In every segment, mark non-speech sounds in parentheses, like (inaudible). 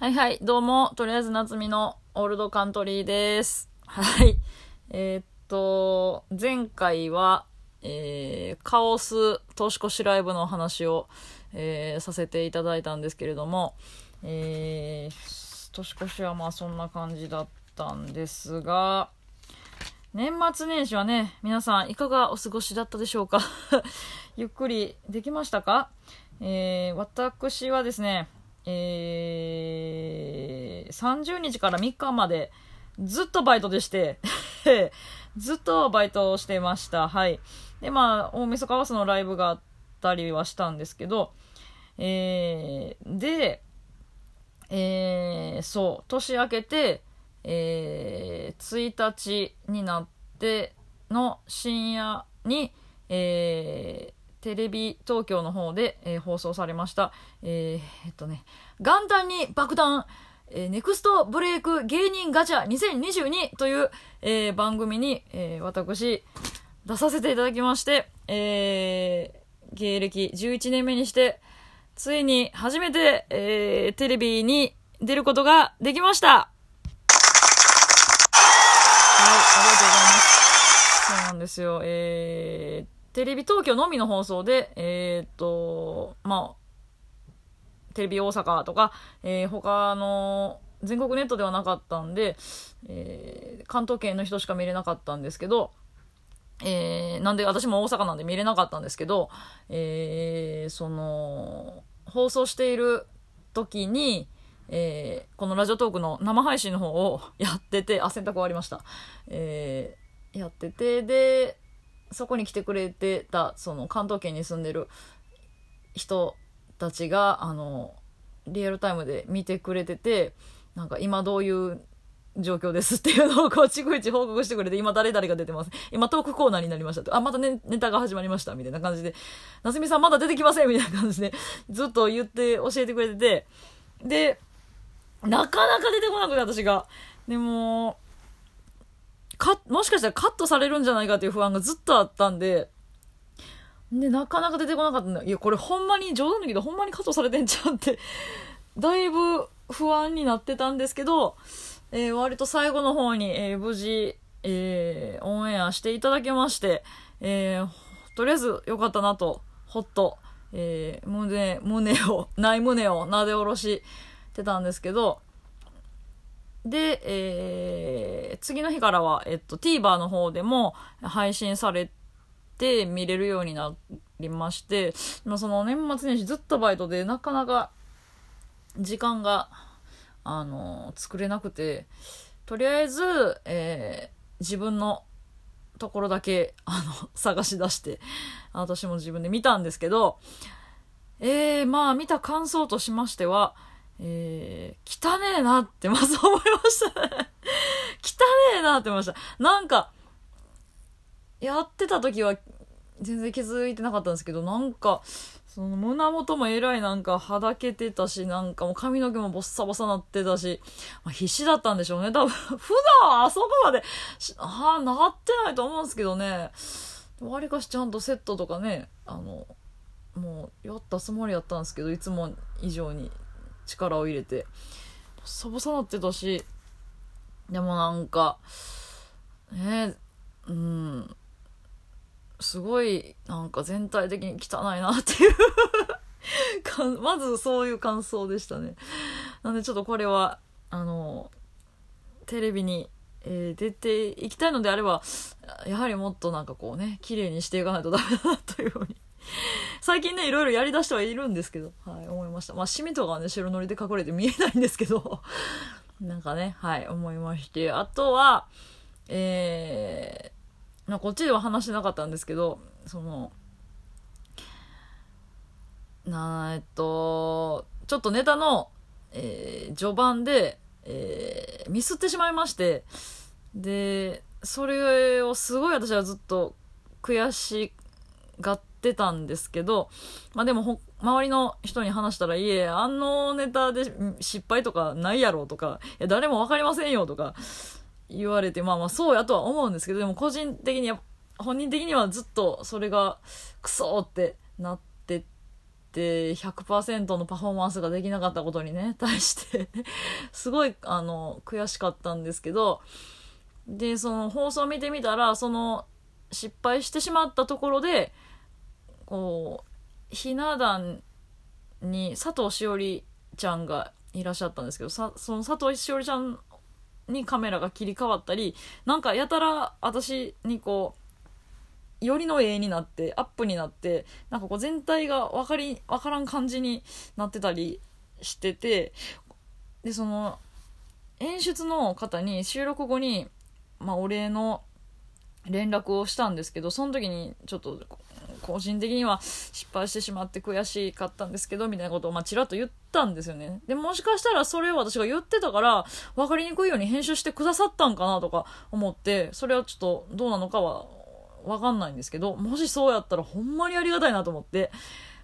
はいはい、どうも、とりあえず夏美のオールドカントリーです。はい。えーっと、前回は、えー、カオス年越しライブの話を、えーさせていただいたんですけれども、えー年越しはまあそんな感じだったんですが、年末年始はね、皆さんいかがお過ごしだったでしょうか？(laughs) ゆっくりできましたか？えー私はですね、えー30日から3日までずっとバイトでして、(laughs) ずっとバイトをしてました。はい。で、まあ、大晦日はそのライブがあったりはしたんですけど、えーで、えーそう、年明けて、えー1日になっての深夜に、えーテレビ東京の方で、えー放送されました、えーえっとね、元旦に爆弾、えーネクストブレイク芸人ガチャ2022という、えー番組に、えー私、出させていただきまして、えー芸歴11年目にして、ついに初めて、えーテレビに出ることができましたはい、ありがとうございます。そうなんですよ。えー、テレビ東京のみの放送で、えーっと、まあ、テレビ大阪とか、えー他の全国ネットではなかったんで、えー関東圏の人しか見れなかったんですけど、えーなんで私も大阪なんで見れなかったんですけど、えーその、放送している時に、えーこのラジオトークの生配信の方を (laughs) やってて、あ、洗濯終わりました。えーやってて、で、そこに来てくれてた、その関東圏に住んでる人たちが、あの、リアルタイムで見てくれてて、なんか今どういう状況ですっていうのをこう、逐一報告してくれて、今誰々が出てます。今トークコーナーになりましたと。あ、またネネタが始まりました。みたいな感じで、なすみさんまだ出てきませんみたいな感じで、ずっと言って教えてくれてて、で、なかなか出てこなくて、私が。でも、か、もしかしたらカットされるんじゃないかっていう不安がずっとあったんで、で、なかなか出てこなかったんだ。いや、これほんまに冗談だけど、ほんまにカットされてんじゃんって、(laughs) だいぶ不安になってたんですけど、えー割と最後の方に、えー無事、えーオンエアしていただけまして、えとりあえず良かったなと、ほっと、えー胸、胸を、(laughs) ない胸をなで下ろしてたんですけど、で、えー次の日からは、えっと、TVer の方でも配信されて見れるようになりまして、まあ、その年末年始ずっとバイトでなかなか時間が、あの作れなくて、とりあえず、えー自分のところだけ、あの、(laughs) 探し出して、私も自分で見たんですけど、えー、まあ見た感想としましては、えー、汚ねえなってまず思いましたね。(laughs) 汚ねえなって思いました。なんか、やってた時は全然気づいてなかったんですけど、なんか、その胸元もえらいなんかはだけてたし、なんかもう髪の毛もボッサボサなってたし、まあ、必死だったんでしょうね。多分、(laughs) 普段はあそこまでし、はあ、なってないと思うんですけどね。わりかしちゃんとセットとかね、あの、もうやったつもりやったんですけど、いつも以上に力を入れて、ボサボサなってたし、でもなんか、ねうん、すごい、なんか全体的に汚いなっていう (laughs) かまずそういう感想でしたね。なんでちょっとこれは、あの、テレビに、えー出ていきたいのであれば、やはりもっとなんかこうね、綺麗にしていかないとダメだなというふうに。最近ね、いろいろやりだしてはいるんですけど、は、いました。まあ、シミとかはね、白塗りで隠れて見えないんですけど、(laughs) なんかね、はい、思いまして。あとは、えー、こっちでは話してなかったんですけど、その、なえっと、ちょっとネタの、えー序盤で、えーミスってしまいまして、で、それをすごい私はずっと悔しがってたんですけど、まあでも、周りの人に話したら、いえ、あのネタで失敗とかないやろとか、いや誰もわかりませんよとか言われて、まあまあそうやとは思うんですけど、でも個人的には、本人的にはずっとそれがクソってなってって100%のパフォーマンスができなかったことにね、(laughs) 対してすごい、あの、悔しかったんですけど、で、その放送見てみたら、その、失敗してしまったところで、こう、ひな壇に佐藤しおりちゃんがいらっしゃったんですけど、さその佐藤しおりちゃんにカメラが切り替わったり、なんかやたら私にこう、よりの絵になって、アップになって、なんかこう全体が分かり、分からん感じになってたりしてて、で、その、演出の方に収録後に、まあ、お礼の連絡をしたんですけど、その時にちょっと、個人的には失敗してしまって悔しかったんですけど、みたいなことを、まあ、ちらっと言ったんですよね。で、もしかしたらそれを私が言ってたから、分かりにくいように編集してくださったんかなとか思って、それはちょっとどうなのかはわかんないんですけど、もしそうやったらほんまにありがたいなと思って、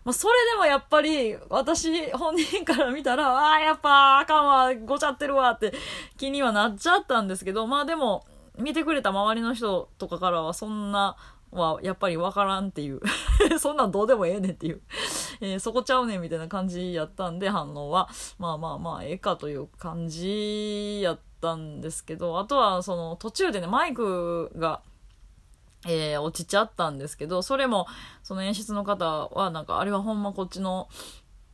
まあ、それでもやっぱり、私本人から見たら、ああ、やっぱあかんわ、ごちゃってるわって気にはなっちゃったんですけど、まあでも、見てくれた周りの人とかからはそんなはやっぱりわからんっていう。(laughs) そんなんどうでもええねんっていう。えー、そこちゃうねんみたいな感じやったんで反応は。まあまあまあええかという感じやったんですけどあとはその途中でねマイクがえー、落ちちゃったんですけど、それも、その演出の方は、なんか、あれはほんまこっちの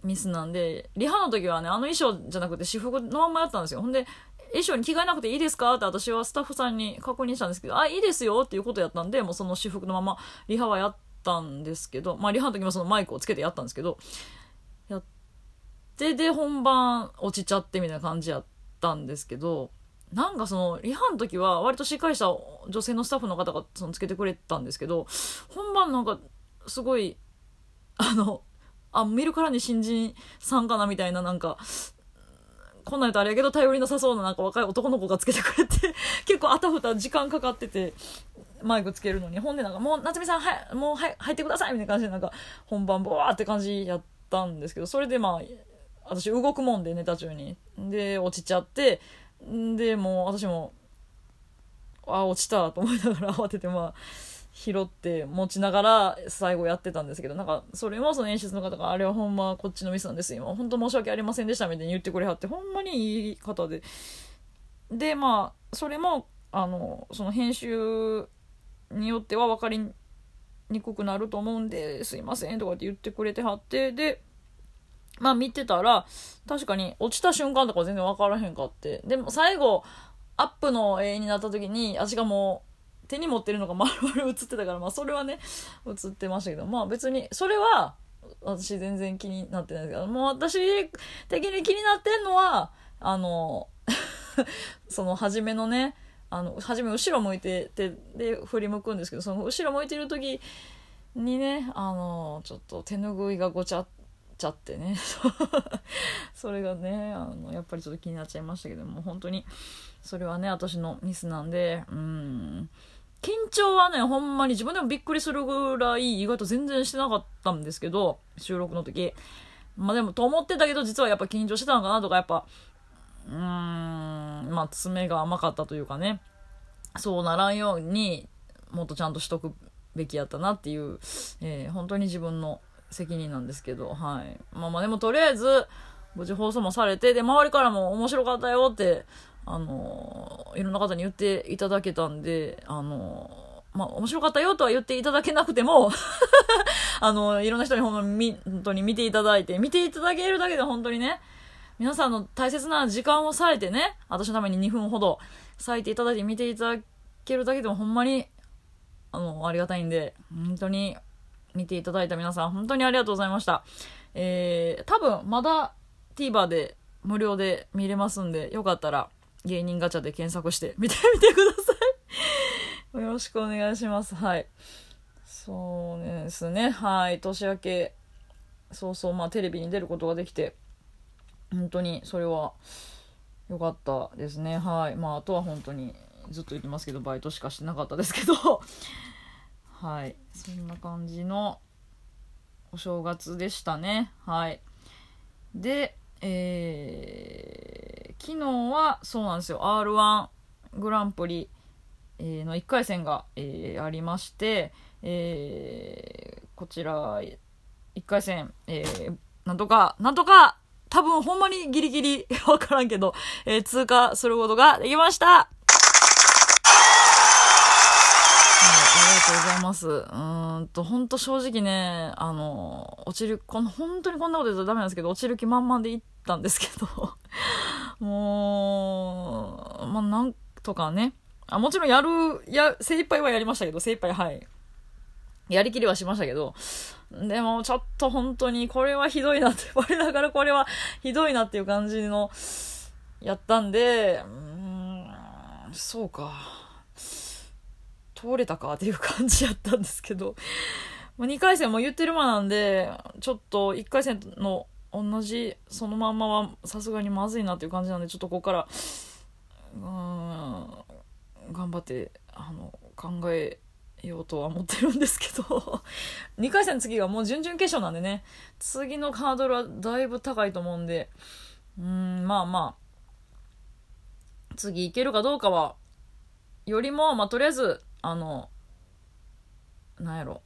ミスなんで、リハの時はね、あの衣装じゃなくて私服のまんまやったんですよ。ほんで、衣装に着替えなくていいですか？って私はスタッフさんに確認したんですけど、あ、いいですよっていうことやったんで、もうその私服のままリハはやったんですけど、まあリハの時もそのマイクをつけてやったんですけど、やって、で、本番落ちちゃってみたいな感じやったんですけど、なんかその、リハの時は割としっかりした女性のスタッフの方がそのつけてくれたんですけど、本番なんかすごい、あの、あ、見るからに新人さんかなみたいななんか、こんなんやとあれやけど頼りなさそうななんか若い男の子がつけてくれて (laughs) 結構あたふた時間かかってて、マイクつけるのに。ほんでなんか、もう、夏美さん、はい、もう、はい、入ってくださいみたいな感じで、なんか、本番、ボワーって感じやったんですけど、それでまあ、私動くもんで、ネタ中に。で、落ちちゃって、で、もう、私も、あ、落ちたと思いながら慌てて、まあ、拾って持ちながら最後やってたんですけど、なんか、それもその演出の方が、あれはほんまこっちのミスなんですよ。本当申し訳ありませんでしたみたいに言ってくれはって、ほんまにいい方で。で、まあ、それも、あの、その編集によっては分かりにくくなると思うんで、すいませんとかって言ってくれてはって、で、まあ見てたら、確かに落ちた瞬間とか全然分からへんかって。でも最後、アップの絵になった時に、私がもう、手に持ってるのが丸々映ってたから、まあそれはね、映ってましたけど、まあ別に、それは、私全然気になってないですけど、もう私的に気になってんのは、あの、(laughs) その初めのね、あの、初め後ろ向いて手で振り向くんですけど、その後ろ向いてる時にね、あの、ちょっと手拭いがごちゃっちゃってね。(laughs) それがね、あの、やっぱりちょっと気になっちゃいましたけども、本当に、それはね、私のミスなんで、うん、緊張はね、ほんまに自分でもびっくりするぐらい意外と全然してなかったんですけど、収録の時。まあでも、と思ってたけど、実はやっぱ緊張してたのかなとか、やっぱ、うーん、まあ爪が甘かったというかね、そうならんように、もっとちゃんとしとくべきやったなっていう、えー、本当に自分の責任なんですけど、はい。まあまあでもとりあえず、無事放送もされて、で、周りからも面白かったよって、あの、いろんな方に言っていただけたんで、あの、まあ、面白かったよとは言っていただけなくても (laughs) あの、いろんな人にほんまに本当に見ていただいて、見ていただけるだけで本当にね、皆さんの大切な時間を割いてね、私のために2分ほど割いていただいて見ていただけるだけでもほんまに、あの、ありがたいんで、本当に見ていただいた皆さん、本当にありがとうございました。えー、多分まだ TVer で無料で見れますんで、よかったら、芸人ガチャで検索して (laughs) 見てみてくださいよろしくお願いします。はい。そうですね。はい。年明け、そうそう、まあテレビに出ることができて、本当にそれは良かったですね。はい。まああとは本当にずっと言ってますけど、バイトしかしてなかったですけど、(laughs) はい。そんな感じのお正月でしたね。はい。で、えー、昨日はそうなんですよ。r 1グランプリ、の1回戦が、え、ありまして、えー、こちら1回戦、えー、なんとか、なんとか、多分ほんまにギリギリ (laughs) わからんけど、えー、通過することができましたありがとうございます。うんと、ほんと正直ね、あの、落ちる、この、本当にこんなこと言うとダメなんですけど、落ちる気満々で行ったんですけど、(laughs) もう、まあ、なんとかね、あ、もちろんやる、や、精一杯はやりましたけど、精一杯、はい。やりきりはしましたけど、でもちょっと本当にこれはひどいなって、(laughs) 我ながらこれはひどいなっていう感じの、やったんで、うん、そうか。通れたかっていう感じやったんですけど、(laughs) 2回戦も言ってる間なんで、ちょっと1回戦の同じそのまんまはさすがにまずいなっていう感じなんで、ちょっとここから、うん、頑張って、あの、考えようとは思ってるんですけど。(laughs) 2回戦次がもう準々決勝なんでね、次のハードルはだいぶ高いと思うんで、うん、まあまあ、次いけるかどうかは、よりも、まあとりあえず、あのなんやろ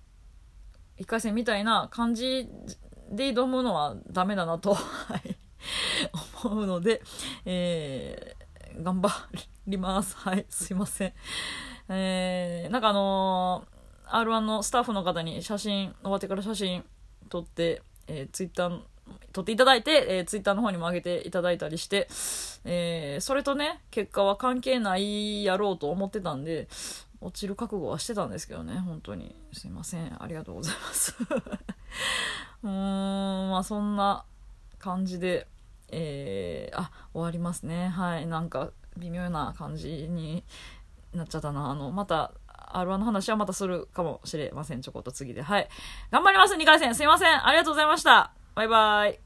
一回戦みたいな感じで挑むのはダメだなとはい思うので、えー、頑張ります。はい、すいません。えー、なんかあのー、R1 のスタッフの方に写真、終わってから写真撮って、えー、ツイッター、撮っていただいて、えー、ツイッターの方にも上げていただいたりして、えー、それとね、結果は関係ないやろうと思ってたんで、落ちる覚悟はしてたんですけどね。本当に。すいません。ありがとうございます。(laughs) うーんまあそんな感じでえー、あ終わりますね。はい。なんか微妙な感じになっちゃったな。あのまた R1 の話はまたするかもしれません。ちょこっと次で。はい。頑張ります2回戦すいません。ありがとうございました。バイバイ。